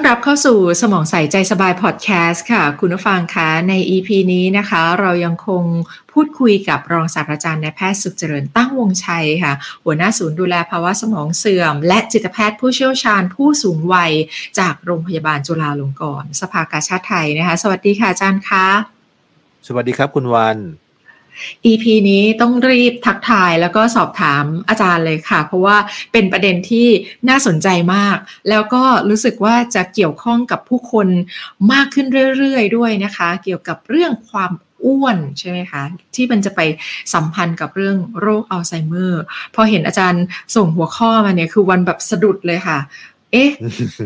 อนรับเข้าสู่สมองใสใจสบายพอดแคสต์ค่ะ คุณผู้ฟังคะใน EP นี้นะคะ เรายังคงพูดคุยกับรองศาสตราจารย์นายแพทย์สุขเจริญตั้งวงชัยค่ะ หัวหน้าศูนย์ดูแลภาวะสมองเสื่อม และจิตแพทย์ผู้เชี่ยวชาญผู้สูงวัย จากโรงพยาบาลจุฬาลงกรณ์สภากาชาติไทยนะคะ สวัสดีค่ะอาจารย์คะสวัสดีครับคุณวัน EP นี้ต้องรีบทักทายแล้วก็สอบถามอาจารย์เลยค่ะ เพราะว่าเป็นประเด็นที่น่าสนใจมาก แล้วก็รู้สึกว่าจะเกี่ยวข้องกับผู้คนมากขึ้นเรื่อยๆ ด้วยนะคะ เกี่ยวกับเรื่องความอ้วนใช่ไหมคะ ที่มันจะไปสัมพันธ์กับเรื่องโรคอัลไซเมอร์ พอเห็นอาจารย์ส่งหัวข้อมาเนี่ยคือวันแบบสะดุดเลยค่ะ เอ๊ะ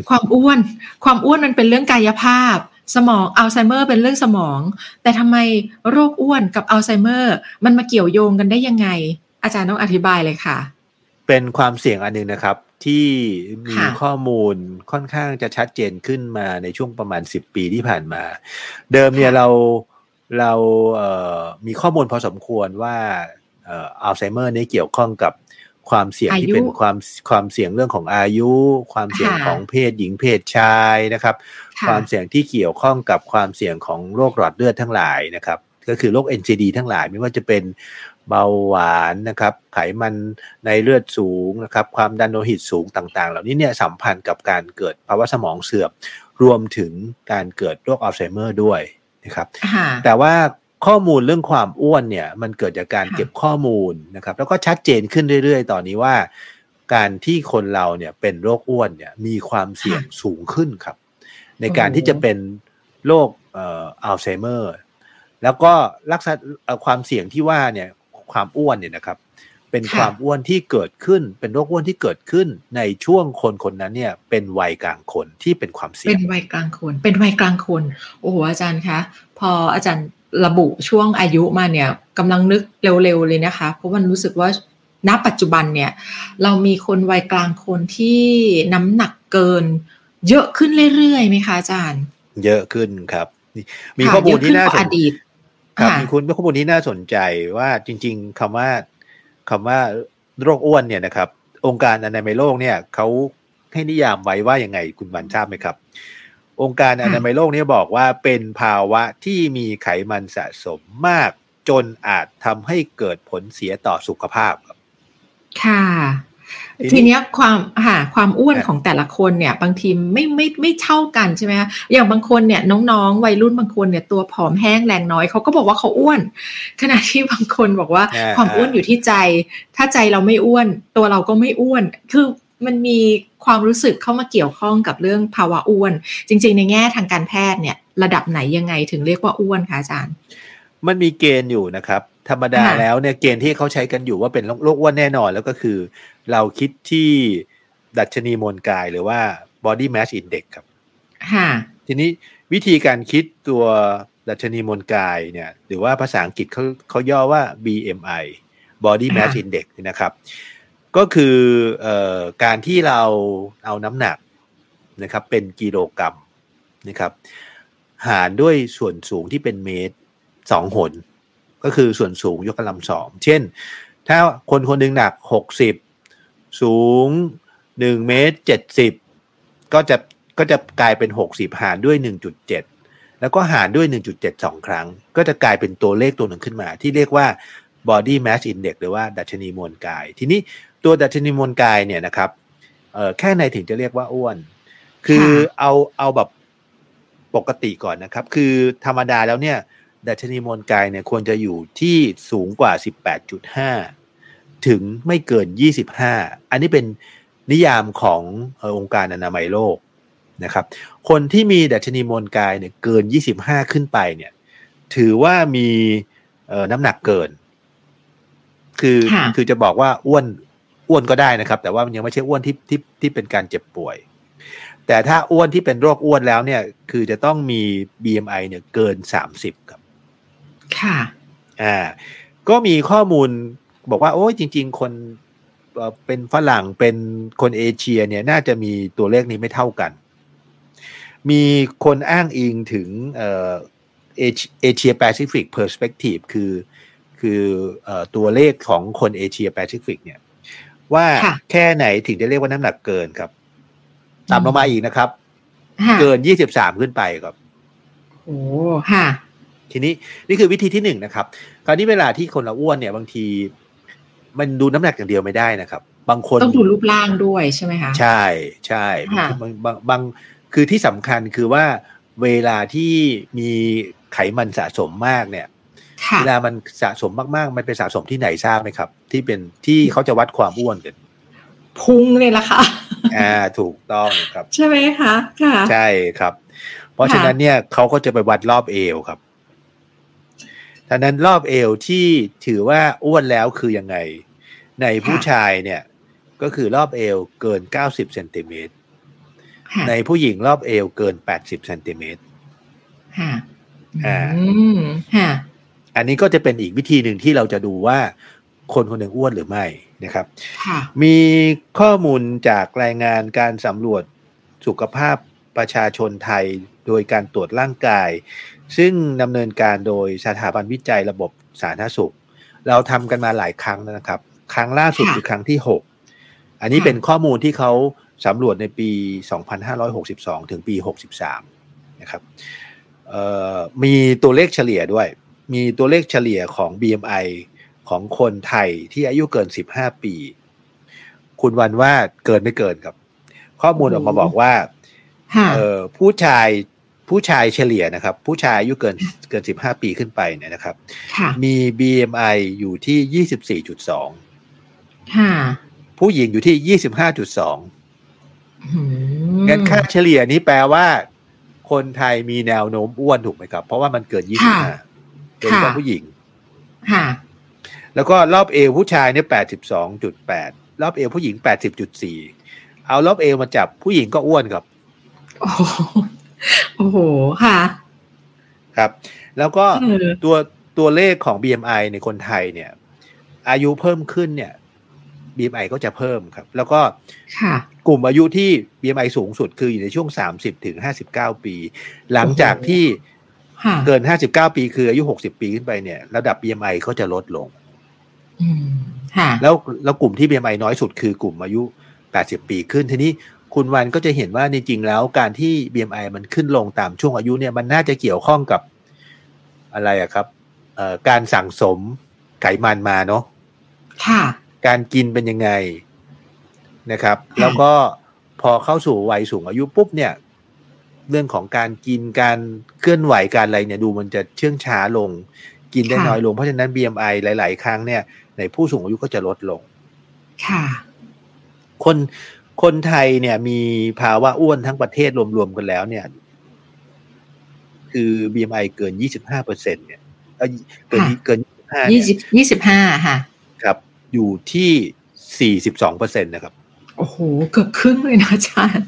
ความอ้วน ความอ้วนมันเป็นเรื่องกายภาพ สมองอัลไซเมอร์เป็นเรื่องสมอง แต่ทำไมโรคอ้วนกับอัลไซเมอร์ มันมาเกี่ยวโยงกันได้ยังไง อาจารย์ต้องอธิบายเลยค่ะ เป็นความเสี่ยงอันหนึ่งนะครับ ที่มีค่ะข้อมูลค่อนข้างจะชัดเจนขึ้นมาในช่วงประมาณ 10 ปีที่ผ่านมา เดิมเนี่ยค่ะเราเราเอ่อมีข้อมูลพอสมควรว่าเอ่ออัลไซเมอร์นี่เกี่ยวข้องกับ ความเสี่ยงอายุที่เป็นความความเสี่ยงเรื่องของอายุ ความเสี่ยงค่ะของเพศหญิงเพศชายนะครับค่ะความเสี่ยงที่เกี่ยวข้องกับความเสี่ยงของโรคหลอดเลือดทั้งหลายนะครับ ก็คือโรค NCD ทั้งหลายไม่ว่าจะเป็นเบาหวานนะครับ ไขมันในเลือดสูงนะครับ ความดันโลหิตสูงต่าง ๆ เหล่านี้เนี่ยสัมพันธ์กับการเกิดภาวะสมองเสื่อมรวมถึงการเกิดโรคอัลไซเมอร์ด้วยนะครับค่ะแต่ว่า ข้อมูลเรื่องความอ้วนเนี่ย มันเกิดจากการค่ะเก็บข้อมูลนะครับ แล้วก็ชัดเจนขึ้นเรื่อย ๆ ตอนนี้ว่า การที่คนเราเนี่ยเป็นโรคอ้วนเนี่ยมีความเสี่ยงสูงขึ้นครับ ในการที่จะเป็นโรคเอ่ออัลไซเมอร์ แล้วก็ลักษณะเอ่อความเสี่ยงที่ว่าเนี่ยความอ้วนเนี่ยนะครับ เป็นค่ะความอ้วนที่เกิดขึ้น เป็นโรคอ้วนที่เกิดขึ้นในช่วงคนคนนั้นเนี่ย เป็นวัยกลางคนที่เป็นความเสี่เป็ยงนวัยกลางคน เป็นวัยกลางคนโอ้โหอาจารย์คะพออาจารย์ ระบุช่วงอายุมาเนี่ยกำลังนึกเร็วๆเลยนะคะ เพราะมันรู้สึกว่าณปัจจุบันเนี่ย เรามีคนวัยกลางคนที่น้ำหนักเกิน เยอะขึ้นเรื่อยๆไหมคะอาจารย์ เยอะขึ้นครับนี่มีค่ะข้อมูลที่เยน่าอะขึ้กสว่นอดีตครับค่ะมีคุณข้อมูลที่น่าสนใจว่าจริง ๆคำว่าคำว่าโรคอ้วนเนี่ยนะครับ องค์การอนามัยโลกเนี่ยเขาให้นิยามไว้ว่ายังไงคุณบันทราบไหมครับ องค์การอนามัยโลกเนี่ยบอกว่าเป็นภาวะที่มีไขมันสะสมมาก จนอาจทำให้เกิดผลเสียต่อสุขภาพครับค่ะทีนี้ทีเนี้ยความหาความอ้วนอะของแต่ละคนเนี่ย บางทีไม่ไม่ไม่เท่ากันใช่ไหมคะอย่างบางคนเนี่ยน้องๆ วัยรุ่นบางคนเนี่ยตัวผอมแห้งแรงน้อยเขาก็บอกว่าเขาอ้วน ขณะที่บางคนบอกว่าอ่าความอ้วนอยู่ที่ใจ ถ้าใจเราไม่อ้วน ตัวเราก็ไม่อ้วน คือ มันมีความรู้สึกเข้ามาเกี่ยวข้องกับเรื่องภาวะอ้วน จริง ๆ ในแง่ทางการแพทย์เนี่ย ระดับไหนยังไงถึงเรียกว่าอ้วนคะอาจารย์ มันมีเกณฑ์อยู่นะครับ ธรรมดาค่ะแล้วเนี่ยเกณฑ์ที่เขาใช้กันอยู่ว่าเป็นโรคอ้วนแน่นอนแล้วก็คือ เราคิดที่ดัชนีมวลกายหรือว่า body mass index ครับค่ะทีนี้วิธีการคิดตัวดัชนีมวลกายเนี่ย หรือว่าภาษาอังกฤษเขาเขาย่อว่า BMI Body Mass ค่ะ Index นะครับ ก็คือออการที่เราเอาน้ำหนักนะครับ เป็นกิโลกรัมนะครับ หารด้วยส่วนสูงที่เป็นเมตรสองหน ก็คือส่วนสูงยกกำลังสอง เช่น ถ้าคนคนหนึ่งหนักหกสิบสูงหนึ่งเมตรเจ็ดสิบก็จะก็จะกลายเป็นหกสิบหารด้วยหนึ่งจุดเจ็ดแล้วก็หารด้วยหนึ่งจุดเจ็ดสองครั้ง ก็จะกลายเป็นตัวเลขตัวหนึ่งขึ้นมา ที่เรียกว่า body mass index หรือว่าดัชนีมวลกาย ทีนี้ ตัวดัชนีมวลกายเนี่ยนะครับเอ่อแค่ไหนถึงจะเรียกว่าอ้วน คือค่ะเอาเอาแบบปกติก่อนนะครับ คือธรรมดาแล้วเนี่ยดัชนีมวลกายเนี่ยควรจะอยู่ที่สูงกว่า 18.5 ถึงไม่เกิน 25 อันนี้เป็นนิยามของเอ่อองค์การอนามัยโลกนะครับ คนที่มีดัชนีมวลกายเนี่ยเกิน 25 ขึ้นไปเนี่ย ถือว่ามีเอ่อน้ำหนักเกิน คือค่ะคือจะบอกว่าอ้วน อ้วนก็ได้นะครับ แต่ว่ามันยังไม่ใช่อ้วนที่ที่ที่เป็นการเจ็บป่วย แต่ถ้าอ้วนที่เป็นโรคอ้วนแล้วเนี่ย คือจะต้องมี BMI เนี่ยเกิน30ครับ ค่ะอ่าก็มีข้อมูลบอกว่า โอ้ยจริง ๆ คนเอ่อเป็นฝรั่งเป็นคนเอเชียเนี่ยน่าจะมีตัวเลขนี้ไม่เท่ากัน มีคนอ้างอิงถึงเอ่อ Asia Pacific perspective คือคือเอ่อตัวเลขของคนเอเชียแปซิฟิกเนี่ย ว่าค่ะแค่ไหนถึงจะเรียกว่าน้ำหนักเกินครับตามลงมาอีกนะครับค่ะเกินยี่สิบสามขึ้นไปครับโอ้ค่ะ ทีนี้นี่คือวิธีที่หนึ่งนะครับ คราวนี้เวลาที่คนเราอ้วนเนี่ยบางที มันดูน้ำหนักอย่างเดียวไม่ได้นะครับ บางคนต้องดูรูปร่างด้วยใช่ไหมคะ ใช่ใช่ค่ะบางบางบางคือที่สำคัญคือว่าเวลาที่มีไขมันสะสมมากเนี่ยค่ะ เวลามันสะสมมากๆ มันไปสะสมที่ไหนทราบไหมครับ ที่เป็นที่เขาจะวัดความอ้วนกันพุงเลยล่ะค่ะอ่าถูกต้องครับ ใช่ไหมคะค่ะ ใช่ครับ เพราะฉะนั้นเนี่ยเขาก็จะไปวัดรอบเอวครับท่านั้นรอบเอวที่ถือว่าอ้วนแล้วคือยังไง ในผู้ชายเนี่ย ก็คือรอบเอวเกิน90เซนติเมตรค่ะในผู้หญิงรอบเอวเกิน80เซนติเมตรค่ะอ่า อืมค่ะอันนี้ก็จะเป็นอีกวิธีหนึ่งที่เราจะดูว่าคนคนหนึ่งอ้วนหรือไม่นะครับค่ะมีข้อมูลจากรายงานการสำรวจสุขภาพประชาชนไทยโดยการตรวจร่างกาย ซึ่งดำเนินการโดยสถาบันวิจัยระบบสาธารณสุข เราทำกันมาหลายครั้งแล้วนะครับ ครั้งล่าสุดค่ะคือครั้งที่ 6 อันนี้ค่ะเป็นข้อมูลที่เขาสำรวจในปี 2562 ถึงปี 63 นะครับเอ่อมีตัวเลขเฉลี่ยด้วย มีตัวเลขเฉลี่ยของ BMI ของคนไทยที่อายุเกิน 15 ปี คุณวันว่าเกินไม่เกินครับ ข้อมูลออกมาบอกว่าค่ะเอ่อผู้ชายผู้ชายเฉลี่ยนะครับ ผู้ชายอายุเกินเกิน 15 ปีขึ้นไปเนี่ยนะครับค่ะมี BMI อยู่ที่ 24.2ค่ะผู้หญิงอยู่ที่ 25.2อืมงั้นค่าเฉลี่ยนี้แปลว่า คนไทยมีแนวโน้มอ้วนถูกไหมครับ เพราะว่ามันเกิน 25 เกินกว่าผู้หญิง ค่ะ แล้วก็รอบเอวผู้ชายเนี่ย82.8รอบเอวผู้หญิง80.4เอารอบเอวมาจับผู้หญิงก็อ้วนครับ โอ้โหโอ้โหค่ะ ครับ แล้วก็เออตัวตัวเลขของ BMI ในคนไทยเนี่ย อายุเพิ่มขึ้นเนี่ย BMI ก็จะเพิ่มครับ แล้วก็ค่ะกลุ่มอายุที่ BMI สูงสุดคืออยู่ในช่วง 30ถึง59 ปี หลังจากที่ ค่ะเกิน59ปีคืออายุ60ปีขึ้นไปเนี่ย ระดับ BMI เขาจะลดลงอืมค่ะแล้วแล้วกลุ่มที่ BMI น้อยสุดคือกลุ่มอายุ80ปีขึ้นทีนี้คุณวันก็จะเห็นว่าจริงๆแล้วการที่ BMI มันขึ้นลงตามช่วงอายุเนี่ยมันน่าจะเกี่ยวข้องกับอะไรอะครับเอ่อการสั่งสมไขมันมาเนาะค่ะ การกินเป็นยังไงนะครับค่ะแล้วก็พอเข้าสู่วัยสูงอายุปุ๊บเนี่ย เรื่องของการกินการเคลื่อนไหวการอะไรเนี่ยดูมันจะเชื่องช้าลง กินได้น้อยลงเพราะฉะนั้น BMI หลาย ๆ ครั้งเนี่ย ในผู้สูงอายุก็จะลดลง ค่ะ คนคนไทยเนี่ยมีภาวะอ้วนทั้งประเทศรวม ๆ กันแล้วเนี่ย คือ BMI เกิน25เปอร์เซ็นเนี่ยเอ้ยเกินค่ะเกิน25ยี่เนี่ยสิบยี่สิบห้าค่ะ ครับ อยู่ที่42เปอร์เซ็นนะครับ โอ้โห เกือบครึ่งเลยนะอาจารย์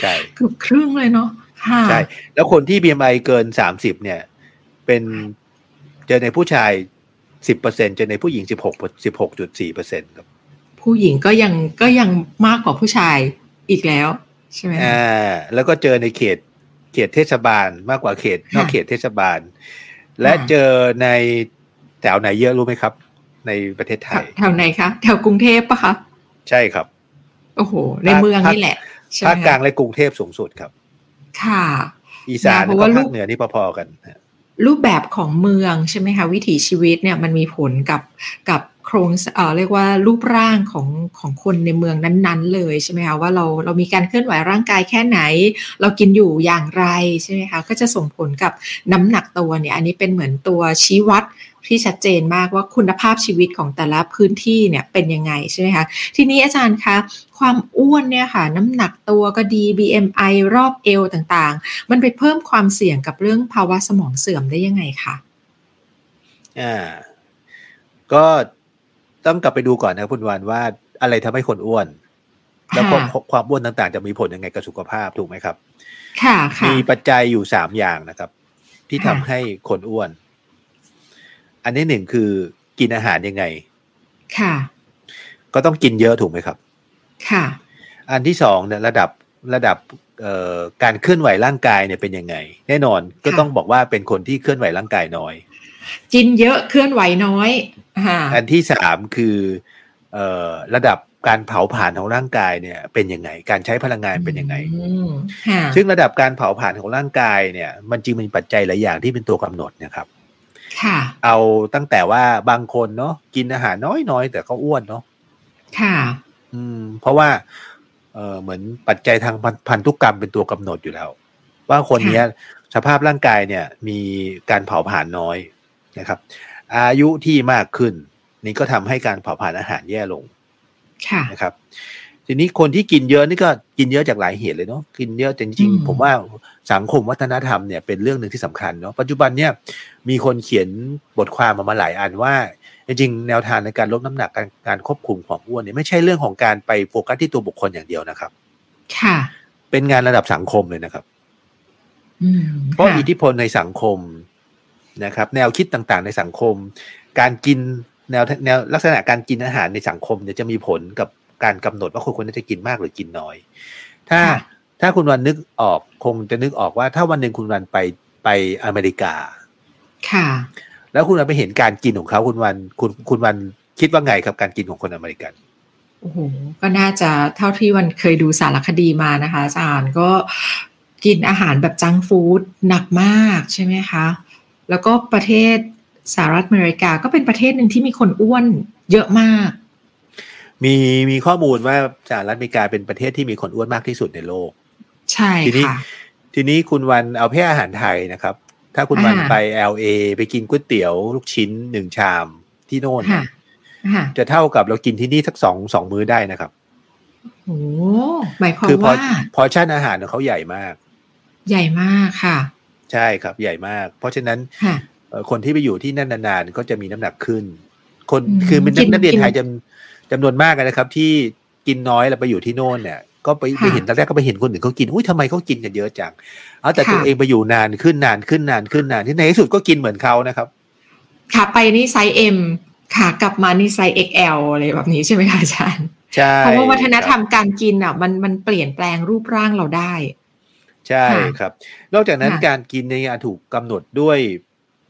ใช่เกือบครึ่งเลยเนาะค่ะใช่ แล้วคนที่ BMI เกิน30เนี่ย เป็นเจอในผู้ชาย10เปอร์เซ็นเจอในผู้หญิง16 16.4เปอร์เซ็นครับ ผู้หญิงก็ยังก็ยังมากกว่าผู้ชายอีกแล้วใช่ไหมคะอ่าแล้วก็เจอในเขตเขตเทศบาลมากกว่าเขตนอกค่ะเขตเทศบาล และค่ะเจอในแถวไหนเยอะรู้ไหมครับ ในประเทศไทย แถวไหนคะ แถวกรุงเทพปะคะ ใช่ครับ โอ้โห ในเมืองนี่แหละใช่ไหม ภาคกลางคะและกรุงเทพสูงสุดครับ ค่ะ อีสานนะเพแล้วราะก็ว่าลูภากคเหนือนี่พอๆกันฮะรูปแบบของเมืองใช่ไหมคะวิถีชีวิตเนี่ยมันมีผลกับกับโครงเอ่อเรียกว่ารูปร่างของของคนในเมืองนั้น ๆ เลยใช่ไหมคะว่าเราเรามีการเคลื่อนไหวร่างกายแค่ไหน เรากินอยู่อย่างไรใช่ไหมคะก็จะส่งผลกับน้ำหนักตัวเนี่ยอันนี้เป็นเหมือนตัวชี้วัด ที่ชัดเจนมากว่าคุณภาพชีวิตของแต่ละพื้นที่เนี่ยเป็นยังไงใช่ไหมคะทีนี้อาจารย์คะความอ้วนเนี่ยค่ะน้ำหนักตัวก็ดี BMI รอบเอวต่างๆ มันไปเพิ่มความเสี่ยงกับเรื่องภาวะสมองเสื่อมได้ยังไงคะอ่าก็ต้องกลับไปดูก่อนนะคุณวานว่าอะไรทำให้คนอ้วน แล้วความค่ะความอ้วนต่างๆ จะมีผลยังไงกับสุขภาพถูกไหมครับ ค่ะค่ะมีปัจจัยอยู่สามอย่างนะครับ ที่ทำค่ะให้คนอ้วน อันที่หนึ่งคือกินอาหารยังไง ค่ะ ก็ต้องกินเยอะถูกไหมครับ ค่ะ อันที่สองเนี่ยระดับระดับการเคลื่อนไหวร่างกายเนี่ยเป็นยังไง แน่นอนก็ต้องบอกว่าเป็นคนที่เคลื่อนไหวร่างกายน้อยกินเยอะเคลื่อนไหวน้อยอันที่สามคือระดับการเผาผลาญของร่างกายเนี่ย เป็นยังไง การใช้พลังงานเป็นยังไงซึ่งระดับการเผาผลาญของร่างกายเนี่ย มันจริงมีปัจจัยหลายอย่างที่เป็นตัวกำหนดนะครับค่ะ เอาตั้งแต่ว่าบางคนเนาะกินอาหารน้อยๆแต่ก็อ้วนเนาะค่ะ อืม เพราะว่า เออเหมือนปัจจัยทางพันธุกรรมเป็นตัวกำหนดอยู่แล้ว ว่าคนนี้สภาพร่างกายเนี่ย มีการเผาผลาญน้อยนะครับ อายุที่มากขึ้น นี่ก็ทำให้การเผาผลาญอาหารแย่ลงนะครับ ทีนี้คนที่กินเยอะนี่ก็กินเยอะจากหลายเหตุเลยเนาะกินเยอะจริงๆผมว่าสังคมวัฒนธรรมเนี่ยเป็นเรื่องหนึ่งที่สำคัญเนาะปัจจุบันเนี่ยมีคนเขียนบทความมามาหลายอันว่า จริงๆแนวทางในการลดน้ำหนักการการควบคุมความอ้วนเนี่ยไม่ใช่เรื่องของการไปโฟกัสที่ตัวบุคคลอย่างเดียวนะครับ ค่ะ เป็นงานระดับสังคมเลยนะครับเพราะอิทธิพลในสังคมนะครับ แนวคิดต่างๆ ในสังคม การกินแนวแนวลักษณะการกินอาหารในสังคมเนี่ยจะมีผลกับ การกำหนดว่าคนคนนั้นจะกินมากหรือกินน้อย ถ้าถ้าคุณวันนึกออกคงจะนึกออกว่า ถ้าวันหนึ่งคุณวันไปไปอเมริกา ค่ะ แล้วคุณวันไปเห็นการกินของเขาคุณวันคุณคุณวันคิดว่าไงครับการกินของคนอเมริกันโอ้โหก็น่าจะเท่าที่วันเคยดูสารคดีมานะคะอาจารย์ก็กินอาหารแบบจังฟู้ดหนักมากใช่ไหมคะ แล้วก็ประเทศสหรัฐอเมริกาก็เป็นประเทศหนึ่งที่มีคนอ้วนเยอะมาก มีมีข้อมูลว่าสหรัฐอเมริกาเป็นประเทศที่มีคนอ้วนมากที่สุดในโลก ใช่ทีนี้ทีนี้คุณวันเอาแค่อาหารไทยนะครับ ถ้าคุณวันไปเอลเอไปกินก๋วยเตี๋ยวลูกชิ้นหนึ่งชามที่โน่นจะเท่ากับเรากินที่นี่สักสองสองมื้อได้นะครับโอ้หมายความว่าพอชั่นอาหารของเขาใหญ่มาก ใหญ่มากค่ะ ใช่ครับใหญ่มาก เพราะฉะนั้นคนที่ไปอยู่ที่นั่นนานๆก็จะมีน้ำหนักขึ้น คนคือเป็นนักเรียนไทยจำ จำนวนมากนะครับ ที่กินน้อยแล้วไปอยู่ที่โน่นเนี่ยก็ไปไปเห็นตอนแรกก็ไปเห็นคนอื่นเขากิน อุ้ยทำไมเขากินกันเยอะจัง เอาแต่ตัวเองไปอยู่นานขึ้นนานขึ้นนานขึ้นนานที่ในที่สุดก็กินเหมือนเขานะครับขาไปนี่ไซส์ M ขากลับมานี่ไซส์ XL อะไรแบบนี้ใช่ไหมคะอาจารย์ใช่เพราะว่าวัฒนธรรมการกินอะ มันมันเปลี่ยนแปลงรูปร่างเราได้ ใช่ครับ นอกจากนั้นการกินเนี่ยถูกกำหนดด้วย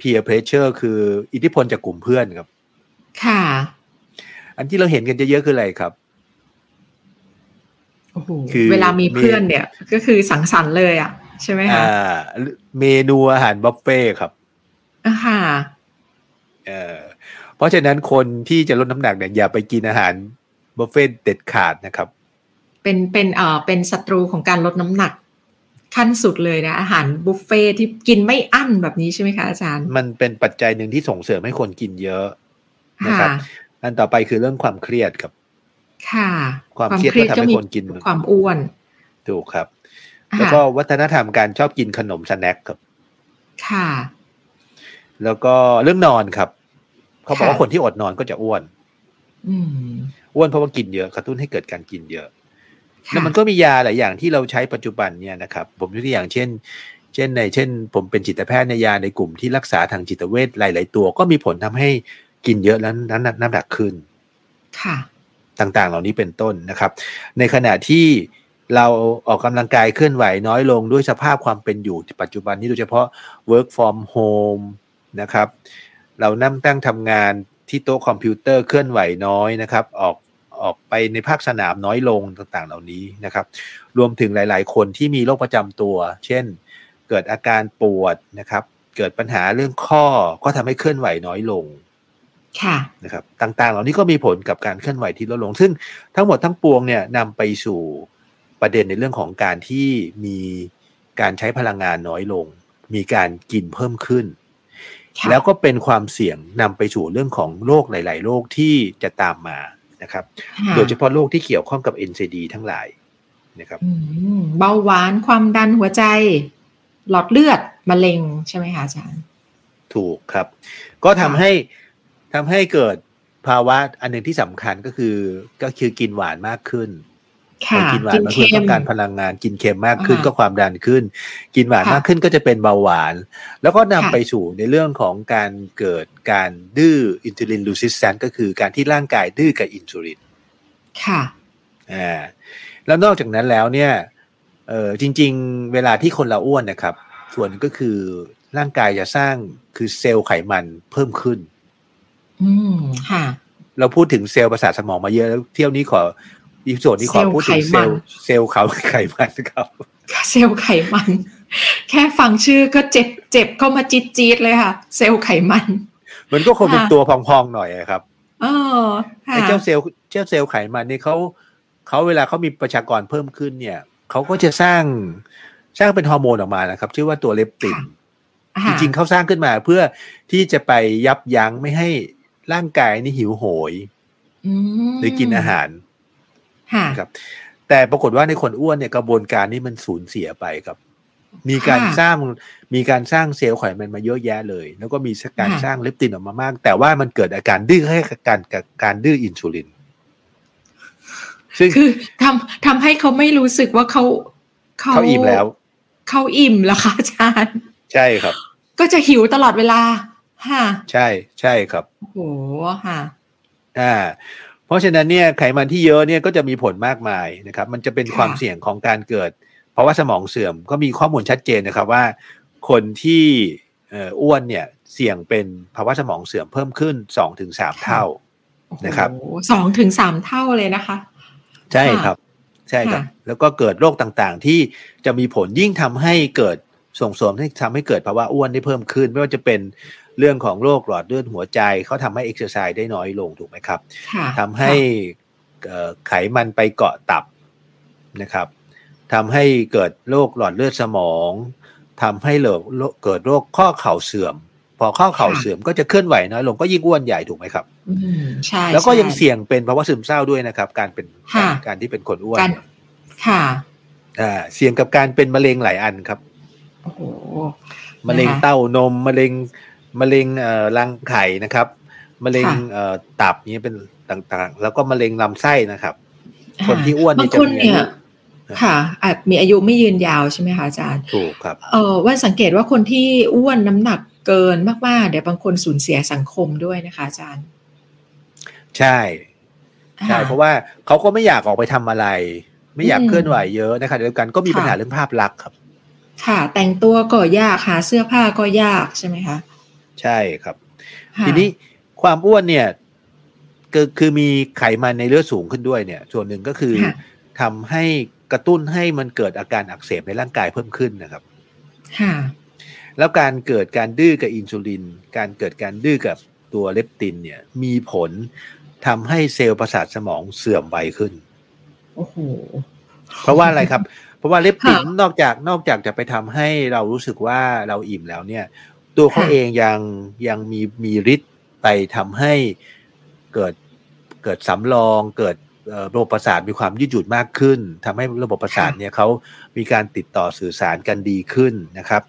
peer pressure คืออิทธิพลจากกลุ่มเพื่อนครับ ค่ะ อันที่เราเห็นกันเยอะๆคืออะไรครับคือเวลามีเพื่อนเนี่ย ก็คือสังสรรค์เลยอะ ใช่ไหมคะเมนูอาหารบุฟเฟ่ครับอ่าค่ะเออเพราะฉะนั้นคนที่จะลดน้ำหนักเนี่ยอย่าไปกินอาหารบุฟเฟ่เด็ดขาดนะครับ เป็นเป็นเอ่อเป็นศัตรูของการลดน้ำหนักขั้นสุดเลยนะอาหารบุฟเฟ่ที่กินไม่อั้นแบบนี้ใช่ไหมคะอาจารย์ มันเป็นปัจจัยหนึ่งที่ส่งเสริมให้คนกินเยอะนะครับ อันต่อไปคือเรื่องความเครียดครับ ค่ะ ความเครียดก็ทำให้คนกินความอ้วนถูกครับ แล้วก็วัฒนธรรมการชอบกินขนมสแน็คครับ ค่ะ แล้วก็เรื่องนอนครับ เขาบอกว่าคนที่อดนอนก็จะอ้วนอ้วนเพราะว่ากินเยอะกระตุ้นให้เกิดการกินเยอะ แล้วมันก็มียาหลายอย่างที่เราใช้ปัจจุบันเนี่ยนะครับ ผมยกตัวอย่างเช่น เช่นใน เช่น ผมเป็นจิตแพทย์ในยาในกลุ่มที่รักษาทางจิตเวชหลาย ๆ ตัว ก็มีผลทำให้ กินเยอะแล้วนั้นน้ำหนักขึ้น ค่ะ ต่างๆ เหล่านี้เป็นต้นนะครับ ในขณะที่เราออกกำลังกายเคลื่อนไหวน้อยลงด้วยสภาพความเป็นอยู่ปัจจุบันนี้โดยเฉพาะ work from home นะครับ เรานั่งตั้งทำงานที่โต๊ะคอมพิวเตอร์เคลื่อนไหวน้อยนะครับ ออกออกไปในภาคสนามน้อยลงต่างๆ เหล่านี้นะครับ รวมถึงหลายๆ คนที่มีโรคประจำตัว เช่น เกิดอาการปวดนะครับ เกิดปัญหาเรื่องข้อก็ทำให้เคลื่อนไหวน้อยลงค่ะ นะครับต่างๆ เหล่านี้ก็มีผลกับการเคลื่อนไหวที่ลดลง ซึ่งทั้งหมดทั้งปวงเนี่ยนำไปสู่ประเด็นในเรื่องของการที่มีการใช้พลังงานน้อยลง มีการกินเพิ่มขึ้น แล้วก็เป็นความเสี่ยงนำไปสู่เรื่องของโรคหลาย ๆ โรคที่จะตามมานะครับ โดยเฉพาะโรคที่เกี่ยวข้องกับ NCD ทั้งหลายนะครับเบาหวานความดันหัวใจ หลอดเลือดมะเร็งใช่ไหมคะอาจารย์ ถูกครับ ก็ทำให้ ทำให้เกิดภาวะอันหนึ่งที่สำคัญก็คือก็คือกินหวานมากขึ้นกินหวานมากขึ้นต้องการพลังงานกินเค็มมากขึ้นก็ความดันขึ้น กินหวานมากขึ้นก็จะเป็นเบาหวาน แล้วก็นำไปสู่ในเรื่องของการเกิดการดื้อ insulin resistance ก็คือการที่ร่างกายดื้อกับอินซูลินค่ะอ่าแล้วนอกจากนั้นแล้วเนี่ยเออจริง ๆ เวลาที่คนเราอ้วนนะครับ ส่วนก็คือร่างกายจะสร้างคือเซลล์ไขมันเพิ่มขึ้น อืมค่ะ เราพูดถึงเซลล์ประสาทสมองมาเยอะแล้วเที่ยวนี้ขออีส่วนนี้ขอพูดถึงเซลล์เซลล์เขาไขมันครับ เซลล์ไขมัน แค่ฟังชื่อก็เจ็บเจ็บเข้ามาจี๊ดจี๊ดเลยค่ะ เซลล์ไขมัน มันก็คงเป็นตัวพองๆหน่อยครับเออไอ้เจ้าเซลล์เจ้าเซลล์ไขมันนี่เขาเขาเวลาเขามีประชากรเพิ่มขึ้นเนี่ยเขาก็จะสร้างสร้างเป็นฮอร์โมนออกมานะครับ ชื่อว่าตัวเลปตินจริงๆเขาสร้างขึ้นมาเพื่อที่จะไปยับยั้งไม่ให้ ร่างกายนี่หิวโหยหรือกินอาหารครับ แต่ปรากฏว่าในคนอ้วนเนี่ยกระบวนการนี้มันสูญเสียไปครับ มีการสร้างมีการสร้างเซลล์ไขมันมาเยอะแยะเลย แล้วก็มีการสร้างเลปตินออกมามาก แต่ว่ามันเกิดอาการดื้อให้การการดื้ออินซูลินซึ่งคือทำทำให้เขาไม่รู้สึกว่าเขาเขาอิ่มแล้ว เขาอิ่มแล้วค่ะอาจารย์ ใช่ครับ ก็จะหิวตลอดเวลา ค่ะใช่ใช่ครับโอ้โหค่ะอ่าเพราะฉะนั้นเนี่ยไขมันที่เยอะเนี่ยก็จะมีผลมากมายนะครับ มันจะเป็นความเสี่ยงของการเกิดเพราะว่าสมองเสื่อมก็มีข้อมูลชัดเจนนะครับว่า คนที่อ้วนเนี่ยเสี่ยงเป็นภาวะสมองเสื่อมเพิ่มขึ้นสองถึงสามเท่านะครับสองถึงสามเท่าเลยนะคะ ใช่ครับ ใช่ครับ แล้วก็เกิดโรคต่างๆ ที่จะมีผลยิ่งทำให้เกิดส่งเสริมให้ทำให้เกิดภาวะอ้วนได้เพิ่มขึ้น ไม่ว่าจะเป็น เรื่องของโรคหลอดเลือดหัวใจเขาทำให้เอ็กซ์ไซส์ได้น้อยลงถูกไหมครับทำให้ไขมันไปเกาะตับนะครับทำให้เกิดโรคหลอดเลือดสมองทำให้เกิดโรคข้อเข่าเสื่อม พอข้อเข่าเสื่อมก็จะเคลื่อนไหวน้อยลงก็ยิ่งอ้วนใหญ่ถูกไหมครับใช่แล้วก็ยังเสี่ยงเป็นภาวะซึมเศร้าด้วยนะครับ การเป็นการที่เป็นคนอ้วนค่ะอ่าเสี่ยงกับการเป็นมะเร็งหลายอันครับโอ้โหมะเร็งเต้านมมะเร็ง มะเร็งเอ่อรังไข่นะครับมะเร็งเอ่อตับนี้เป็นต่างๆ แล้วก็มะเร็งลำไส้นะครับ คนที่อ้วนนี่จะมีค่ะอาจมีอายุไม่ยืนยาวใช่ไหมคะอาจารย์ถูกครับเออว่าสังเกตว่าคนที่อ้วนน้ำหนักเกินมากๆ เดี๋ยวบางคนสูญเสียสังคมด้วยนะคะอาจารย์ ใช่ใช่ เพราะว่าเขาก็ไม่อยากออกไปทำอะไร ไม่อยากเคลื่อนไหวเยอะนะคะเดียวกันก็มีปัญหาเรื่องภาพลักษณ์ครับ ค่ะ แต่งตัวก็ยากหาเสื้อผ้าก็ยากใช่ไหมคะ ใช่ครับ ทีนี้ความอ้วนเนี่ยคือคือมีไขมันในเลือดสูงขึ้นด้วยเนี่ย ส่วนหนึ่งก็คือทำให้กระตุ้นให้มันเกิดอาการอักเสบในร่างกายเพิ่มขึ้นนะครับ ค่ะ แล้วการเกิดการดื้อกับอินซูลิน การเกิดการดื้อกับตัวเลปตินเนี่ย มีผลทำให้เซลล์ประสาทสมองเสื่อมไวขึ้น โอ้โห เพราะว่าอะไรครับ เพราะว่าเลปตินนอกจากนอกจากจะไปทำให้เรารู้สึกว่าเราอิ่มแล้วเนี่ย ตัวเขาเองยังยังมีมีฤทธิ์ไปทำให้เกิดเกิดสำรองเกิดระบบประสาทมีความยืดหยุ่นมากขึ้นทำให้ระบบประสาทเนี่ยเขามีการติดต่อสื่อสารกันดีขึ้นนะครับ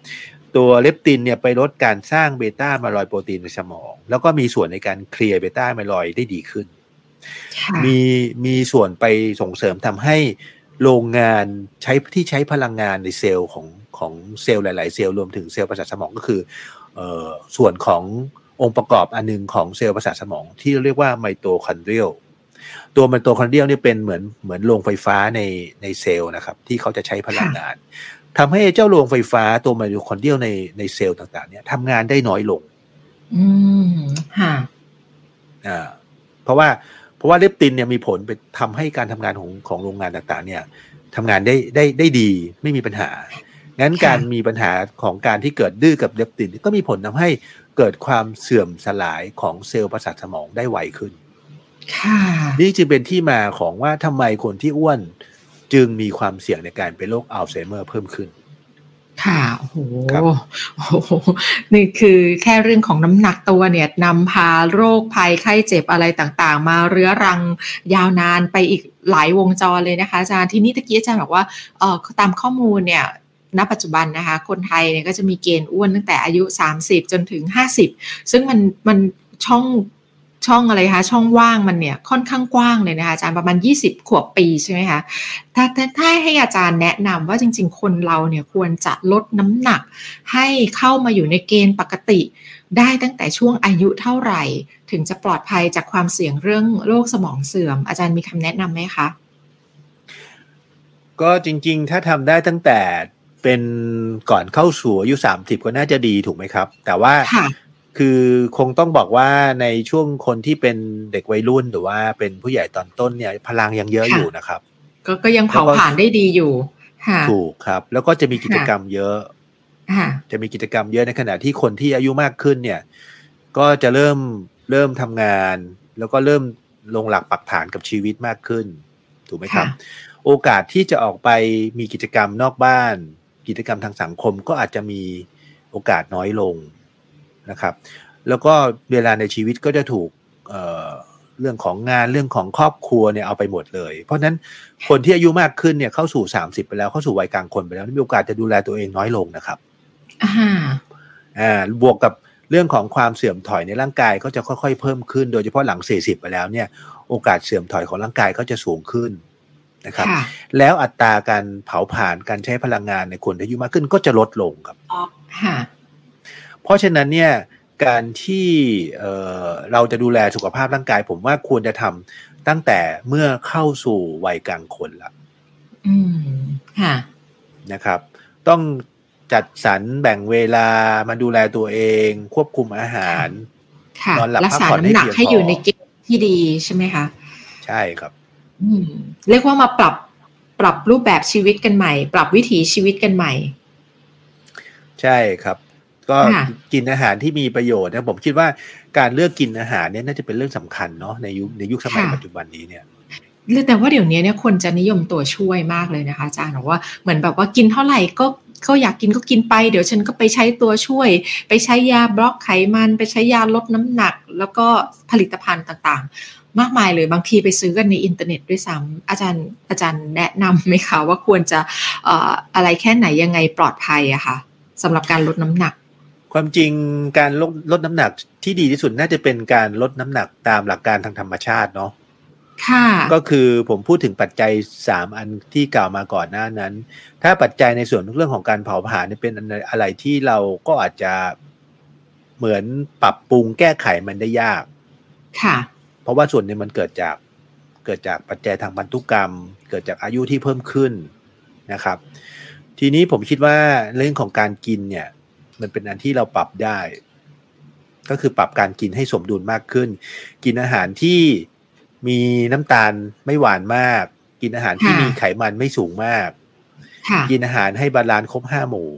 ตัวเลปตินเนี่ยไปลดการสร้างเบต้ามาลอยโปรตีนในสมอง แล้วก็มีส่วนในการเคลียร์เบต้ามาลอยได้ดีขึ้น มีมีส่วนไปส่งเสริมทำให้โรงงานใช้ที่ใช้พลังงานในเซลล์ของ ของเซลล์หลาย ๆ เซลล์รวมถึงเซลล์ประสาทสมองก็คืออส่วนขององค์ประกอบอันนึงของเซลล์ประสาทสมองที่เรียกว่าไมโตคอนเดรียลตัวมันตัวคอนเดียวนี่เป็นเหมือนเหมือนโรงไฟฟ้าในในเซลล์นะครับที่เขาจะใช้พลังงานทำให้เจ้าโรงไฟฟ้าตัวไมโตคอนเดรียในในเซลล์ต่าง ๆ เนี่ยทำงานได้น้อยลง อืมค่ะอ่าเพราะว่าเพราะว่าเลปตินเนี่ยมีผลไปทำให้การทำงานของของโรงงานต่าง ๆ เนี่ยทำงานได้ได้ได้ดีไม่มีปัญหา งั้นการมีปัญหาของการที่เกิดดื้อกับเลปตินก็มีผลทำให้เกิดความเสื่อมสลายของเซลล์ประสาทสมองได้ไวขึ้นนี่จึงเป็นที่มาของว่าทำไมคนที่อ้วนจึงมีความเสี่ยงในการเป็นโรคอัลไซเมอร์เพิ่มขึ้น ค่ะโอ้โหโอ้โหนี่คือแค่เรื่องของน้ำหนักตัวเนี่ยนำพาโรคภัยไข้เจ็บอะไรต่างๆ มาเรื้อรังยาวนานไปอีกหลายวงจรเลยนะคะอาจารย์ที่นี่ตะกี้อาจารย์บอกว่าเอ่อตามข้อมูลเนี่ย ณปัจจุบันนะคะ คนไทยเนี่ยก็จะมีเกณฑ์อ้วนตั้งแต่อายุ 30 จนถึง 50 ซึ่งมันมันช่องช่องอะไรคะช่องว่างมันเนี่ยค่อนข้างกว้างเลยนะคะอาจารย์ประมาณ 20 ขวบปีใช่ไหมคะถ้าถ้าให้อาจารย์แนะนำว่าจริง ๆ คนเราเนี่ยควรจะลดน้ำหนัก ให้เข้ามาอยู่ในเกณฑ์ปกติ ได้ตั้งแต่ช่วงอายุเท่าไหร่ ถึงจะปลอดภัยจากความเสี่ยงเรื่องโรคสมองเสื่อม อาจารย์มีคำแนะนำไหมคะก็จริงๆ ถ้าทำได้ตั้งแต่ เป็นก่อนเข้าสู่อายุสามสิบก็น่าจะดีถูกไหมครับ แต่ว่าค่ะคือคงต้องบอกว่าในช่วงคนที่เป็นเด็กวัยรุ่นหรือว่าเป็นผู้ใหญ่ตอนต้นเนี่ยพลังยังเยอะค่ะอยู่นะครับ ก็ก็ยังเผาผ่านได้ดีอยู่ค่ะถูกครับ แล้วก็จะมีกิจกรรมเยอะค่ะจะมีกิจกรรมเยอะในขณะที่คนที่อายุมากขึ้นเนี่ย ก็จะเริ่มเริ่มทำงาน แล้วก็เริ่มลงหลักปักฐานกับชีวิตมากขึ้น ถูกไหมครับค่ะโอกาสที่จะออกไปมีกิจกรรมนอกบ้าน กิจกรรมทางสังคมก็อาจจะมีโอกาสน้อยลงนะครับ แล้วก็เวลาในชีวิตก็จะถูกเอ่อเรื่องของงานเรื่องของครอบครัวเนี่ยเอาไปหมดเลย เพราะฉะนั้นคนที่อายุมากขึ้นเนี่ยเข้าสู่สามสิบไปแล้วเข้าสู่วัยกลางคนไปแล้วมีโอกาสจะดูแลตัวเองน้อยลงนะครับอ่าอ่าบวกกับเรื่องของความเสื่อมถอยในร่างกายก็จะค่อยๆเพิ่มขึ้น โดยเฉพาะหลัง 40 ไปแล้วเนี่ยโอกาสเสื่อมถอยของร่างกายก็จะสูงขึ้น นะครับค่ะแล้วอัตราการเผาผลาญการใช้พลังงานในคนที่อายุมากขึ้นก็จะลดลงครับค่ะเพราะฉะนั้นเนี่ยการที่เอ่อเราจะดูแลสุขภาพร่างกาย ผมว่าควรจะทำตั้งแต่เมื่อเข้าสู่วัยกลางคนละอืมค่ะนะครับ ต้องจัดสรรแบ่งเวลามาดูแลตัวเอง ควบคุมอาหารค่ะนอนหลับรักษาพักผ่อนให้น้ำหนักเพียงให้พอออยู่ในเกณฑ์ที่ดีใช่ไหมคะ ใช่ครับอืม เรียกว่ามาปรับปรับรูปแบบชีวิตกันใหม่ ปรับวิถีชีวิตกันใหม่ ใช่ครับ ก็ค่ะกินอาหารที่มีประโยชน์นะผมคิดว่าการเลือกกินอาหารเนี่ยน่าจะเป็นเรื่องสำคัญเนาะในยุคในยุคสมัยปัจจุบันนี้เนี่ยแต่ว่าเดี๋ยวนี้เนี่ยคนจะนิยมตัวช่วยมากเลยนะคะอาจารย์บอกว่าเหมือนแบบว่ากินเท่าไหร่ก็ก็อยากกินก็กินไป เดี๋ยวฉันก็ไปใช้ตัวช่วย ไปใช้ยาบล็อกไขมัน ไปใช้ยาลดน้ำหนัก แล้วก็ผลิตภัณฑ์ต่างๆ มากมายเลยบางทีไปซื้อกันในอินเทอร์เน็ตด้วยซ้ำอาจารย์อาจารย์แนะนำไหมคะว่าควรจะเอ่ออะไรแค่ไหนยังไงปลอดภัยอะค่ะสำหรับการลดน้ำหนัก ความจริงการลดลดน้ำหนักที่ดีที่สุดน่าจะเป็นการลดน้ำหนักตามหลักการทางธรรมชาติเนาะค่ะก็คือผมพูดถึงปัจจัยสามอันที่กล่าวมาก่อนหน้านั้น ถ้าปัจจัยในส่วนเรื่องของการเผาผลาญเนี่ยเป็นอะไรที่เราก็อาจจะเหมือนปรับปรุงแก้ไขมันได้ยาก ค่ะ เพราะว่าส่วนหนึ่งมันเกิดจากเกิดจากปัจจัยทางพันธุกรรม เกิดจากอายุที่เพิ่มขึ้นนะครับ ทีนี้ผมคิดว่าเรื่องของการกินเนี่ยมันเป็นอันที่เราปรับได้ ก็คือปรับการกินให้สมดุลมากขึ้น กินอาหารที่มีน้ำตาลไม่หวานมาก กินอาหารที่ค่ะมีไขมันไม่สูงมากค่ะกินอาหารให้ balance ครบห้าหมู่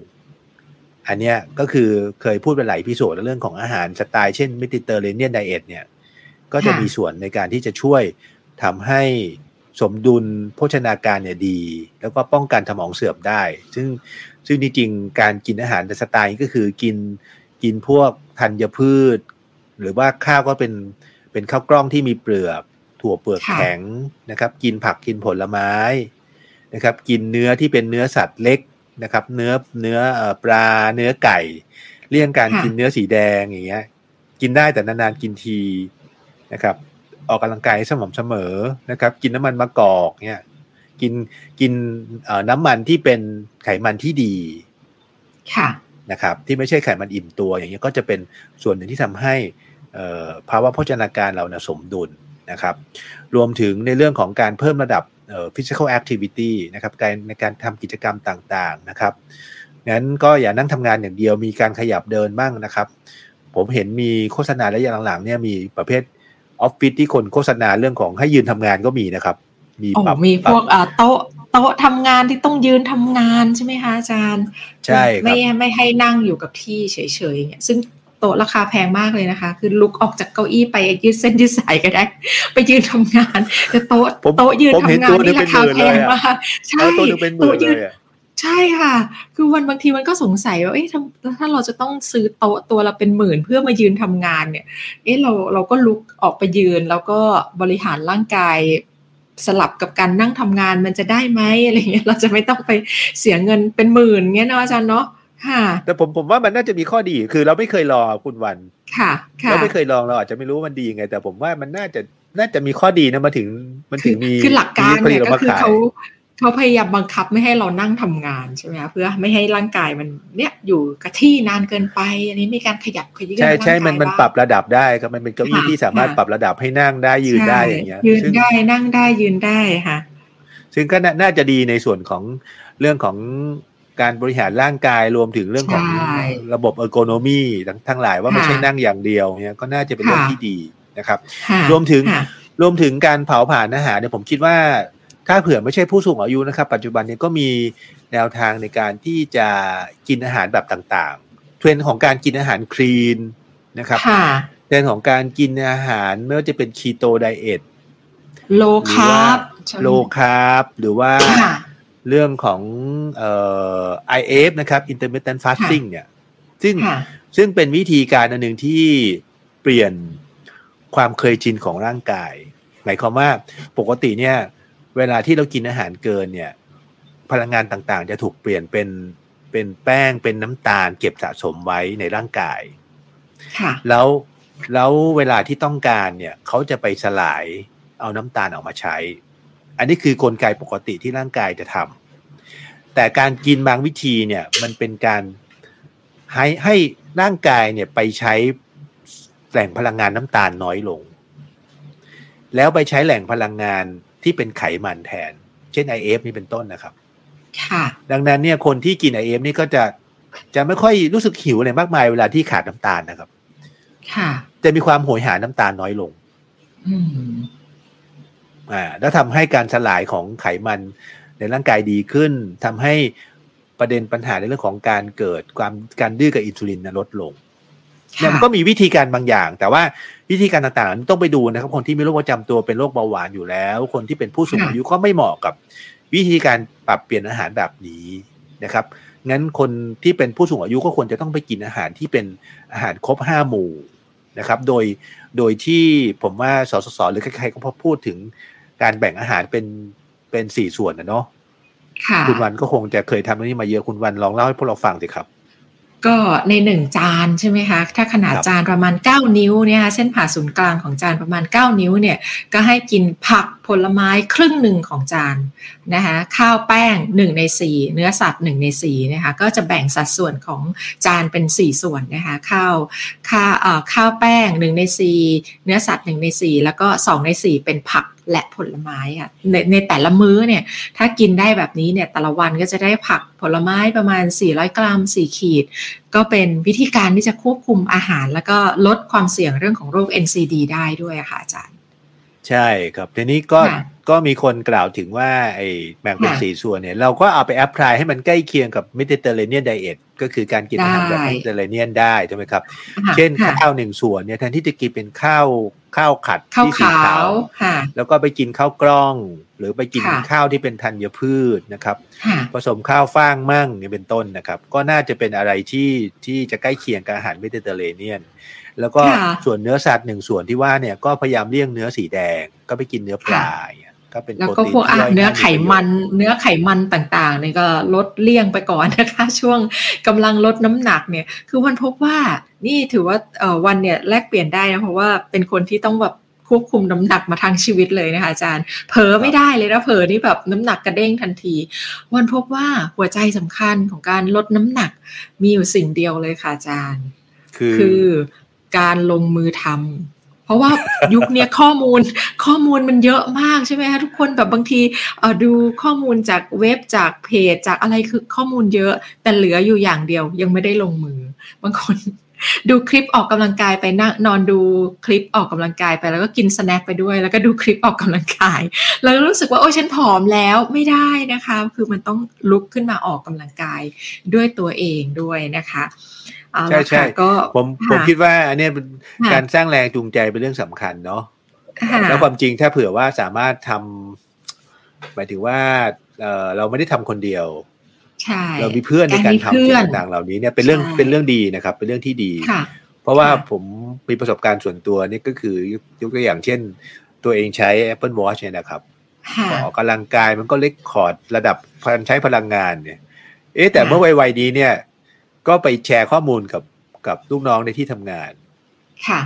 อันเนี้ยก็คือเคยพูดไปหลาย episode เรื่องของอาหารสไตล์เช่น Mediterranean diet เนี่ย ก็จะค่ะมีส่วนในการที่จะช่วยทำให้สมดุลโภชนาการเนี่ยดี แล้วก็ป้องกันสมองเสื่อมได้ ซึ่งซึ่งจริงๆการกินอาหารในสไตล์นี้ก็คือกินกินพวกธัญพืช หรือว่าข้าวก็เป็นเป็นข้าวกล้องที่มีเปลือก ถั่วเปลือกค่ะแข็งนะครับ กินผักกินผลไม้นะครับ กินเนื้อที่เป็นเนื้อสัตว์เล็กนะครับ เนื้อเนื้อเอ่อปลาเนื้อไก่ เลี่ยงการค่ะกินเนื้อสีแดงอย่างเงี้ย กินได้แต่นานๆกินที นะครับออกกำลังกายให้สม่ำเสมอนะครับ กินน้ำมันมะกอกเนี่ยกินกินเอ่อน้ำมันที่เป็นไขมันที่ดีค่ะนะครับ ที่ไม่ใช่ไขมันอิ่มตัว อย่างเงี้ยก็จะเป็นส่วนหนึ่งที่ทำให้เอ่อภาวะโภชนาการเรานะสมดุลนะครับ รวมถึงในเรื่องของการเพิ่มระดับเอ่อ physical activity นะครับการในการทำกิจกรรมต่างๆนะครับงั้นก็อย่านั่งทำงานอย่างเดียวมีการขยับเดินบ้างนะครับ ผมเห็นมีโฆษณาระยะหลังๆเนี่ยมีประเภท ออฟฟิศที่คนโฆษณาเรื่องของให้ยืนทำงานก็มีนะครับ มีโอ้ปรับมีปพรับวกอ่าโต๊ะโต๊ะทำงานที่ต้องยืนทำงานใช่ไหมคะอาจารย์ ใช่ครับไม่ไม่ให้นั่งอยู่กับที่เฉยๆอย่างเงี้ยซึ่งโต๊ะราคาแพงมากเลยนะคะ คือลุกออกจากเก้าอี้ไปยืดเส้นยืดสายก็ได้ ไปยืนทำงานแต่โต๊ะผมโต๊ะยืนผมเห็นทำงาตันวหนึ่นี่งราคาเป็นหมื่นแพงเลยอะมากใช่เอาตัวหนึงเป็นหมื่โต๊ะนยืเลนยอะ ใช่ค่ะ คือวันบางทีมันก็สงสัยว่าเอ๊ะถ้าถ้าเราจะต้องซื้อโต๊ะตัวละเป็นหมื่นเพื่อมายืนทำงานเนี่ย เอ๊ะเราเราก็ลุกออกไปยืน แล้วก็บริหารร่างกายสลับกับการนั่งทำงานมันจะได้ไหมอะไรเงี้ยเราจะไม่ต้องไปเสียเงินเป็นหมื่นเงี้ยเนาะอาจารย์เนาะค่ะ แต่ผมผมว่ามันน่าจะมีข้อดี คือเราไม่เคยลองอะคุณวันค่ะค่ะเราไม่เคยลองเราอาจจะไม่รู้ว่ามันดียังไง แต่ผมว่ามันน่าจะน่าจะมีข้อดีนะมาถึงมันถึงมีคือหลักการมีผลิเนี่ยตก็มาคือขายเขา เขาพยายามบังคับไม่ให้เรานั่งทำงานใช่ไหมคะเพื่อไม่ให้ร่างกายมันเนี่ยอยู่กับที่นานเกินไป อันนี้มีการขยับขยื่นใช่ใช่ร่างกายมันมันบ้างปรับระดับได้ครับมันเป็นเก้าอี้ค่ะที่สามารถค่ะปรับระดับให้นั่งได้ยืนได้อย่างเงี้ยใช่ยืนซึ่งได้นั่งได้ยืนได้ค่ะ ซึ่งก็น่าจะดีในส่วนของเรื่องของการบริหารร่างกายรวมถึงเรื่องของระบบเออร์โกนมีทั้งทั้งหลายว่าไม่ใช่นั่งอย่างเดียวเนี่ยก็น่าจะเป็นเรื่องที่ดีนะครับ รวมถึงรวมถึงการเผาผลาญอาหารเนี่ยผมคิดว่า ถ้าเผื่อไม่ใช่ผู้สูงอายุนะครับ ปัจจุบันนี้ก็มีแนวทางในการที่จะกินอาหารแบบต่างๆ เทรนด์ของการกินอาหารคลีนนะครับเทรนด์ของการกินอาหารไม่ว่าจะเป็น keto diet low carb low carb หรือว่าเรื่องของเอ่อ IF นะครับ intermittent fasting เนี่ยซึ่งซึ่งเป็นวิธีการอันหนึ่งที่เปลี่ยนความเคยชินของร่างกาย หมายความว่าปกติเนี่ย เวลาที่เรากินอาหารเกินเนี่ย พลังงานต่างๆ จะถูกเปลี่ยนเป็นเป็นแป้งเป็นน้ำตาล เก็บสะสมไว้ในร่างกายแล้วแล้วเวลาที่ต้องการเนี่ยเขาจะไปสลายเอาน้ำตาลออกมาใช้ อันนี้คือกลไกปกติที่ร่างกายจะทำแต่การกินบางวิธีเนี่ยมันเป็นการให้ให้ร่างกายเนี่ยไปใช้แหล่งพลังงานน้ำตาลน้อยลง แล้วไปใช้แหล่งพลังงาน ที่เป็นไขมันแทน เช่น IF นี่เป็นต้นนะครับ ค่ะ ดังนั้นเนี่ยคนที่กิน IF นี่ก็จะจะไม่ค่อยรู้สึกหิวอะไรมากมายเวลาที่ขาดน้ำตาลนะครับ ค่ะ จะมีความโหยหาน้ำตาลน้อยลง อืมอ่า แล้วทำให้การสลายของไขมันในร่างกายดีขึ้นทำให้ประเด็นปัญหาในเรื่องของการเกิดความการดื้อกับอินซูลินลดลง เนี่ยมันก็มีวิธีการบางอย่าง แต่ว่าวิธีการต่างๆ ต้องไปดูนะครับ คนที่มีโรคประจำตัวเป็นโรคเบาหวานอยู่แล้ว คนที่เป็นผู้สูงอายุก็ไม่เหมาะกับ วิธีการปรับเปลี่ยนอาหารแบบนี้นะครับงั้นคนที่เป็นผู้สูงอายุก็ควรจะต้องไปกินอาหารที่เป็นอาหารครบห้าหมู่นะครับ โดยโดยที่ผมว่าสสสหรือใครๆก็พอพูดถึงการแบ่งอาหารเป็นเป็นสี่ส่วนนะเนาะคุณวันก็คงจะเคยทำเรื่องนี้มาเยอะคุณวันลองเล่าให้พวกเราฟังสิครับ ก็ในหนึ่งจานใช่ไหมคะถ้าขนาดจานประมาณ 9 นิ้วเนี่ยเส้นผ่าศูนย์กลางของจานประมาณ 9 นิ้วเนี่ยก็ให้กินผักผลไม้ครึ่งหนึ่งของจานนะคะข้าวแป้ง 1 ใน 4 เนื้อสัตว์ 1 ใน4นะคะก็จะแบ่งสัดส่วนของจานเป็น 4 ส่วนนะคะข้าวข้าวข้าวแป้ง 1 ใน 4 เนื้อสัตว์ 1 ใน 4 แล้วก็ 2 ใน 4 เป็นผัก และผลไม้อะในในแต่ละมื้อเนี่ยถ้ากินได้แบบนี้เนี่ยแต่ละวันก็จะได้ผักผลไม้ประมาณ 400 กรัม 4 ขีด ก็เป็นวิธีการที่จะควบคุมอาหาร แล้วก็ลดความเสี่ยงเรื่องของโรค NCD ได้ด้วยค่ะอาจารย์ ใช่ครับทีนี้ก็ก็มีคนกล่าวถึงว่าไอ้แบ่งเป็นสี่ส่วนเนี่ย เราก็เอาไป apply ให้มันใกล้เคียงกับ Mediterranean dietก็คือการกินอาหารแบบมิเตอร์เรเนียนได้ใช่ไหมครับ เช่นข้าวหนึ่งส่วนเนี่ยแทนที่จะกินเป็นข้าวข้าวขัดที่สีขาวแล้วก็ไปกินข้าวกล้อง หรือไปกินข้าวที่เป็นธัญพืชนะครับ ผสมข้าวฟ่างมั่งนี่เป็นต้นนะครับ ก็น่าจะเป็นอะไรที่ที่จะใกล้เคียงกับอาหารมิเตอร์เรเนียน แล้วก็ส่วนเนื้อสัตว์หนึ่งส่วนที่ว่าเนี่ยก็พยายามเลี่ยงเนื้อสีแดงก็ไปกินเนื้อปลาก็เป็นแล้วก็พวกเนื้อไขมัน เนื้อไขมันต่างๆเนี่ยก็ลดเลี่ยงไปก่อนนะคะ ช่วงกำลังลดน้ำหนักเนี่ย คือวันพบว่านี่ถือว่าเออวันเนี่ยแลกเปลี่ยนได้นะเพราะว่าเป็นคนที่ต้องแบบควบคุมน้ำหนักมาทั้งชีวิตเลยนะคะอาจารย์ เผลอไม่ได้เลยนะเผลอนี่แบบน้ำหนักกระเด้งทันที วันพบว่าหัวใจสำคัญของการลดน้ำหนักมีอยู่สิ่งเดียวเลยค่ะอาจารย์ คือ การลงมือทำเพราะว่ายุคนี้ข้อมูลข้อมูลมันเยอะมากใช่ไหมคะทุกคนแบบบางทีดูข้อมูลจากเว็บจากเพจจากอะไรคือข้อมูลเยอะ แต่เหลืออยู่อย่างเดียวยังไม่ได้ลงมือบางคน ดูคลิปออกกำลังกายไปนั่งนอนดูคลิปออกกำลังกายไป แล้วก็กินสแน็คไปด้วย แล้วก็ดูคลิปออกกำลังกาย แล้วรู้สึกว่าโอ้ฉันผอมแล้วไม่ได้นะคะ คือมันต้องลุกขึ้นมาออกกำลังกายด้วยตัวเองด้วยนะคะใช่ใช่ก็ผมผมคิดว่าอันนี้เป็นการสร้างแรงจูงใจเป็นเรื่องสำคัญเนาะแล้วความจริงถ้าเผื่อว่าสามารถทำหมายถึงว่าเออเราไม่ได้ทำคนเดียว เรามีเพื่อนในการทำสิ่งต่างๆเหล่านี้เนี่ยเป็นเรื่องเป็นเรื่องดีนะครับ เป็นเรื่องที่ดี เพราะว่าผมมีประสบการณ์ส่วนตัวนี่ก็คือยกตัวอย่างเช่น ตัวเองใช้ Apple Watch เนี่ยนะครับออกกำลังกายมันก็เล็กคอร์ดระดับการใช้พลังงานเนี่ย เอ๊แต่เมื่อวัยๆนี้เนี่ย ก็ไปแชร์ข้อมูลกับกับลูกน้องในที่ทำงาน ค่ะ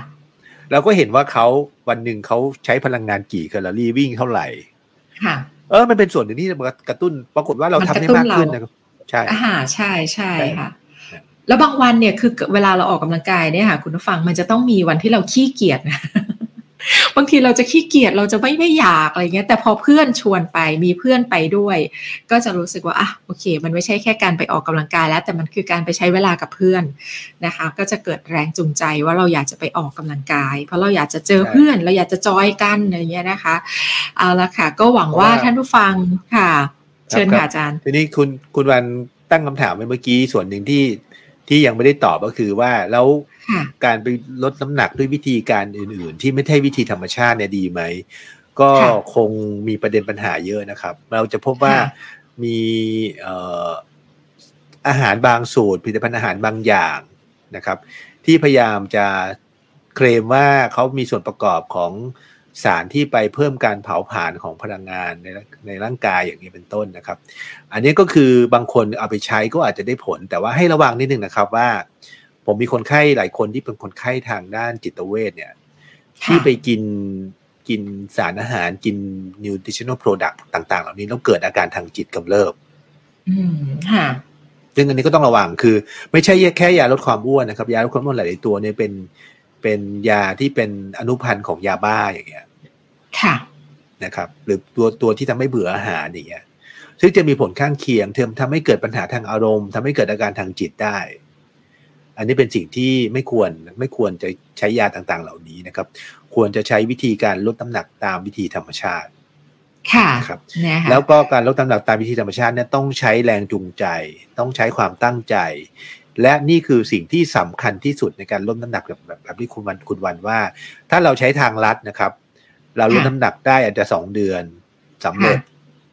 เราก็เห็นว่าเขาวันหนึ่งเขาใช้พลังงานกี่แคลอรี่วิ่งเท่าไหร่ ค่ะ เออ มันเป็นส่วนหนึ่งที่กระตุ้น ปรากฏว่าเราทำได้มากขึ้นนะครับ ใช่อ่าใช่ใช่ค่ะ แล้วบางวันเนี่ยคือเวลาเราออกกำลังกายเนี่ยค่ะ คุณผู้ฟังมันจะต้องมีวันที่เราขี้เกียจนะบางทีเราจะขี้เกียจเราจะไม่ไม่อยากอะไรเงี้ย แต่พอเพื่อนชวนไปมีเพื่อนไปด้วย ก็จะรู้สึกว่าอะโอเค มันไม่ใช่แค่การไปออกกำลังกายแล้ว แต่มันคือการไปใช้เวลากับเพื่อนนะคะ ก็จะเกิดแรงจูงใจว่าเราอยากจะไปออกกำลังกาย เพราะเราอยากจะเจอเพื่อนเราอยากจะจอยกันอะไรเงี้ยนะคะเอาละค่ะ ก็หวังว่าท่านผู้ฟังค่ะ เชิญค่ะอาจารย์ทีนี้คุณคุณวันตั้งคำถามไปเมื่อกี้ส่วนหนึ่งที่ที่ยังไม่ได้ตอบก็คือว่าแล้วการไปลดน้ำหนักด้วยวิธีการอื่น ๆ ที่ไม่ใช่วิธีธรรมชาติเนี่ยดีไหม ก็คงมีประเด็นปัญหาเยอะนะครับ เราจะพบว่ามีอาหารบางสูตรผลิตภัณฑ์อาหารบางอย่างนะครับ ที่พยายามจะเคลมว่าเขามีส่วนประกอบของ สารที่ไปเพิ่มการเผาผลาญของพลังงานในในร่างกายอย่างนี้เป็นต้นนะครับ อันนี้ก็คือบางคนเอาไปใช้ก็อาจจะได้ผล แต่ว่าให้ระวังนิดนึงนะครับว่า ผมมีคนไข้หลายคนที่เป็นคนไข้ทางด้านจิตเวชเนี่ยที่ไปกินกินสารอาหารกิน nutritional product ต่างๆ เหล่านี้แล้วเกิดอาการทางจิตกำเริบ อืมค่ะซึ่งอันนี้ก็ต้องระวังคือ ไม่ใช่แค่ยาลดความอ้วนนะครับ ยาลดความอ้วนหลาย ๆ ตัวเนี่ยเป็นเป็นยาที่เป็นอนุพันธ์ของยาบ้าอย่างเงี้ย ค่ะนะครับ หรือตัวตัวที่ทำให้เบื่ออาหารอย่างเงี้ยซึ่งจะมีผลข้างเคียงเทมทำให้เกิดปัญหาทางอารมณ์ทำให้เกิดอาการทางจิตได้ อันนี้เป็นสิ่งที่ไม่ควรไม่ควรจะใช้ยาต่างๆ เหล่านี้นะครับ ควรจะใช้วิธีการลดน้ำหนักตามวิธีธรรมชาติ ค่ะครับนะแล้วก็การลดน้ำหนักตามวิธีธรรมชาติเนี่ยต้องใช้แรงจูงใจ ต้องใช้ความตั้งใจ และนี่คือสิ่งที่สำคัญที่สุดในการลดน้ำหนักแบบแบบแบบที่คุณวันคุณวันว่า ถ้าเราใช้ทางลัดนะครับ เราลดน้ำหนักได้อาจจะสองเดือนสำเร็จ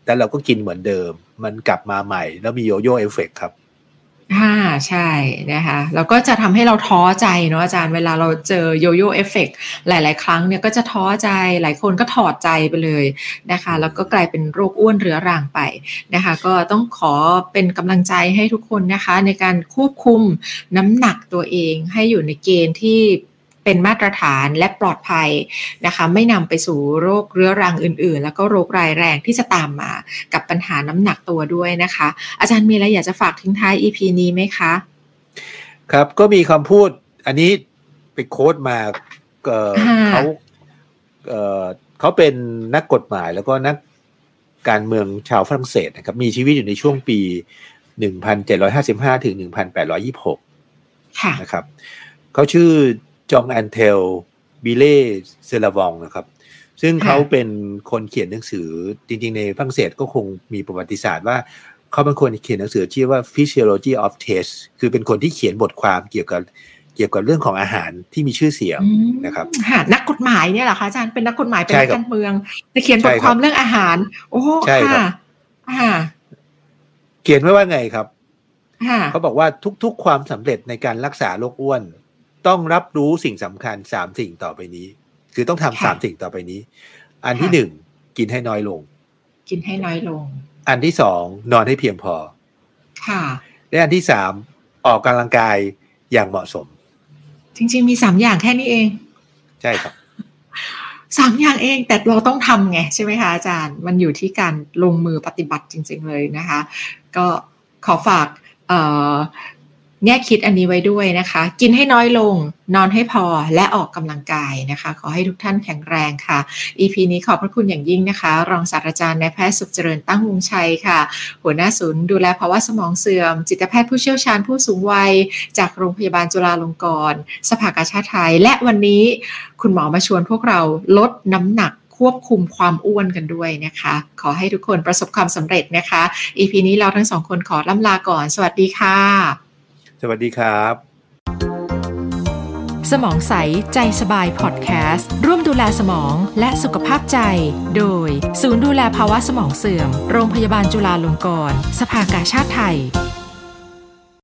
แต่เราก็กินเหมือนเดิม มันกลับมาใหม่ แล้วมีโยโย่เอฟเฟกครับอ่าใช่นะคะแล้วก็จะทำให้เราท้อใจเนาะอาจารย์เวลาเราเจอโยโย่เอฟเฟกหลาย ๆ ครั้งเนี่ยก็จะท้อใจหลายคนก็ถอดใจไปเลยนะคะ แล้วก็กลายเป็นโรคอ้วนเรื้อรังไปนะคะ ก็ต้องขอเป็นกำลังใจให้ทุกคนนะคะ ในการควบคุมน้ำหนักตัวเองให้อยู่ในเกณฑ์ที่ เป็นมาตรฐานและปลอดภัยนะคะ ไม่นำไปสู่โรคเรื้อรังอื่น ๆ แล้วก็โรครายแรงที่จะตามมากับปัญหาน้ำหนักตัวด้วยนะคะ อาจารย์มีอะไรอยากจะฝากทิ้งท้าย EP นี้ไหมคะ ครับก็มีคำพูดอันนี้ไปโค้ดมาเขาเขาเป็นนักกฎหมายแล้วก็นักการเมืองชาวฝรั่งเศสนะครับ มีชีวิตอยู่ในช่วงปี 1755 ถึง 1826 นะครับ เขาชื่อ จองแอนเทลบิเล่เซลาวองนะครับ ซึ่งเขาเป็นคนเขียนหนังสือจริงๆ ในฝรั่งเศสก็คงมีประวัติศาสตร์ว่าเขาเป็นคนเขียนหนังสือชื่อว่า Physiology of Taste คือเป็นคนที่เขียนบทความเกี่ยวกับเกี่ยวกับเรื่องของอาหารที่มีชื่อเสียงนะครับนักกฎหมายเนี่ยเหรอคะอาจารย์เป็นนักกฎหมายเป็นนักการเมืองจะเขียนบทความเรื่องอาหาร โอ้ค่ะเขียนไว้ว่าไงครับเขาบอกว่าทุกๆ ความสำเร็จในการรักษาโรคอ้วน ต้องรับรู้สิ่งสำคัญสามสิ่งต่อไปนี้ คือต้องทำสามสิ่งต่อไปนี้ อันที่หนึ่งกินให้น้อยลง กินให้น้อยลง อันที่สองนอนให้เพียงพอ ค่ะ และอันที่สามออกกำลังกายอย่างเหมาะสม จริง ๆ มีสามอย่างแค่นี้เอง ใช่ครับสามอย่างเองแต่เราต้องทำไงใช่ไหมคะอาจารย์ มันอยู่ที่การลงมือปฏิบัติจริง ๆ เลยนะคะ ก็ขอฝาก แง่คิดอันนี้ไว้ด้วยนะคะ กินให้น้อยลง นอนให้พอและออกกำลังกายนะคะ ขอให้ทุกท่านแข็งแรงค่ะ EP นี้ขอบพระคุณอย่างยิ่งนะคะ รองศาสตราจารย์นายแพทย์สุขเจริญตั้งวงชัยค่ะ หัวหน้าศูนย์ดูแลภาวะสมองเสื่อม จิตแพทย์ผู้เชี่ยวชาญผู้สูงวัย จากโรงพยาบาลจุฬาลงกรณ์สภากาชาติไทย และวันนี้คุณหมอมาชวนพวกเราลดน้ำหนักควบคุมความอ้วนกันด้วยนะคะ ขอให้ทุกคนประสบความสำเร็จนะคะ EP นี้เราทั้งสองคนขอล่ำลาก่อน สวัสดีค่ะ สวัสดีครับ สมองใส ใจสบายพอดแคสต์ร่วมดูแลสมองและสุขภาพใจ โดย ศูนย์ดูแลภาวะสมองเสื่อม โรงพยาบาลจุฬาลงกรณ์สภากาชาติไทย